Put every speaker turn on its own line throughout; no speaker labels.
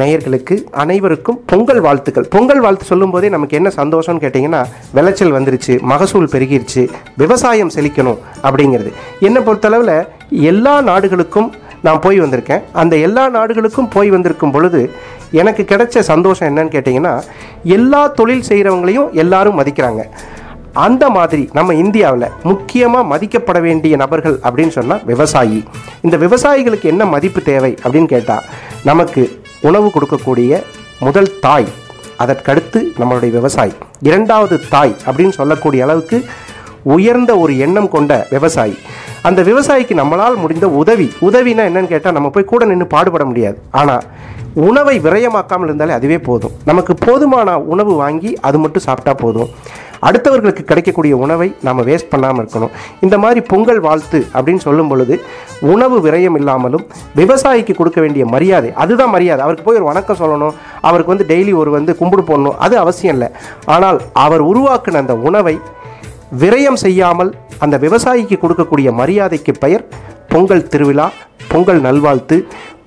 நேயர்களுக்கு அனைவருக்கும் பொங்கல் வாழ்த்துக்கள். பொங்கல் வாழ்த்து சொல்லும்போதே நமக்கு என்ன சந்தோஷம்னு கேட்டிங்கன்னா விளைச்சல் வந்துருச்சு மகசூல் பெருகிருச்சு விவசாயம் செழிக்கணும் அப்படிங்கிறது. என்னை பொறுத்தளவில் எல்லா நாடுகளுக்கும் நான் போய் வந்திருக்கேன். அந்த எல்லா நாடுகளுக்கும் போய் வந்திருக்கும் பொழுது எனக்கு கிடைச்ச சந்தோஷம் என்னன்னு கேட்டிங்கன்னா எல்லா தொழில் செய்கிறவங்களையும் எல்லாரும் மதிக்கிறாங்க. அந்த மாதிரி நம்ம இந்தியாவில் முக்கியமாக மதிக்கப்பட வேண்டிய நபர்கள் அப்படின்னு சொன்னால் விவசாயி. இந்த விவசாயிகளுக்கு என்ன மதிப்பு தேவை அப்படின்னு கேட்டால் நமக்கு உணவு கொடுக்கக்கூடிய முதல் தாய் அதற்கடுத்து நம்மளுடைய விவசாயி. இரண்டாவது தாய் அப்படின்னு சொல்லக்கூடிய அளவுக்கு உயர்ந்த ஒரு எண்ணம் கொண்ட விவசாயி. அந்த விவசாயிக்கு நம்மளால் முடிந்த உதவி உதவினா என்னன்னு கேட்டால் நம்ம போய் கூட நின்று பாடுபட முடியாது. ஆனால் உணவை விரயமாக்காமல் இருந்தாலே அதுவே போதும். நமக்கு போதுமான உணவு வாங்கி அது மட்டும் சாப்பிட்டா போதும். அடுத்தவர்களுக்கு கிடைக்கக்கூடிய உணவை நாம் வேஸ்ட் பண்ணாமல் இருக்கணும். இந்த மாதிரி பொங்கல் வாழ்த்து அப்படின்னு சொல்லும் பொழுது உணவு விரயம் இல்லாமலும் விவசாயிக்கு கொடுக்க வேண்டிய மரியாதை அதுதான் மரியாதை. அவருக்கு போய் ஒரு வணக்கம் சொல்லணும் அவருக்கு வந்து டெய்லி ஒரு வந்து கும்பிடு போடணும் அது அவசியம் இல்லை. ஆனால் அவர் உருவாக்கின அந்த உணவை விரயம் செய்யாமல் அந்த விவசாயிக்கு கொடுக்கக்கூடிய மரியாதைக்கு பெயர் பொங்கல் திருவிழா பொங்கல் நல்வாழ்த்து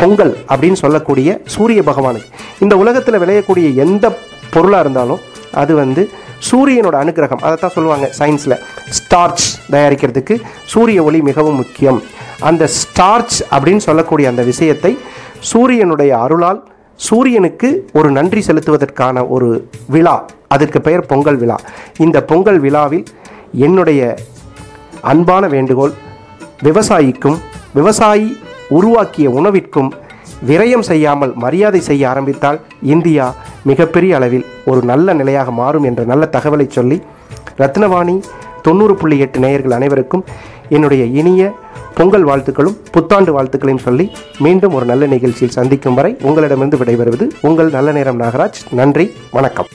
பொங்கல் அப்படின்னு சொல்லக்கூடிய சூரிய பகவானுக்கு. இந்த உலகத்தில் விளையக்கூடிய எந்த பொருளாக இருந்தாலும் அது வந்து சூரியனோட அனுகிரகம் அதை தான் சொல்லுவாங்க சயின்ஸில் ஸ்டார்ச் தயாரிக்கிறதுக்கு சூரிய ஒளி மிகவும் முக்கியம். அந்த ஸ்டார்ச் அப்படின்னு சொல்லக்கூடிய அந்த விஷயத்தை சூரியனுடைய அருளால் சூரியனுக்கு ஒரு நன்றி செலுத்துவதற்கான ஒரு விழா அதற்கு பெயர் பொங்கல் விழா. இந்த பொங்கல் விழாவில் என்னுடைய அன்பான வேண்டுகோள் விவசாயிக்கும் விவசாயி உருவாக்கிய உணவிற்கும் விரயம் செய்யாமல் மரியாதை செய்ய ஆரம்பித்தால் இந்தியா மிகப்பெரிய அளவில் ஒரு நல்ல நிலையாக மாறும் என்ற நல்ல தகவலை சொல்லி ரத்னவாணி தொண்ணூறு புள்ளி எட்டு நேயர்கள் அனைவருக்கும் என்னுடைய இனிய பொங்கல் வாழ்த்துக்களும் புத்தாண்டு வாழ்த்துக்களையும் சொல்லி மீண்டும் ஒரு நல்ல நிகழ்ச்சியில் சந்திக்கும் வரை உங்களிடமிருந்து விடைபெறுவது உங்கள் நல்ல நேரம் நாகராஜ். நன்றி வணக்கம்.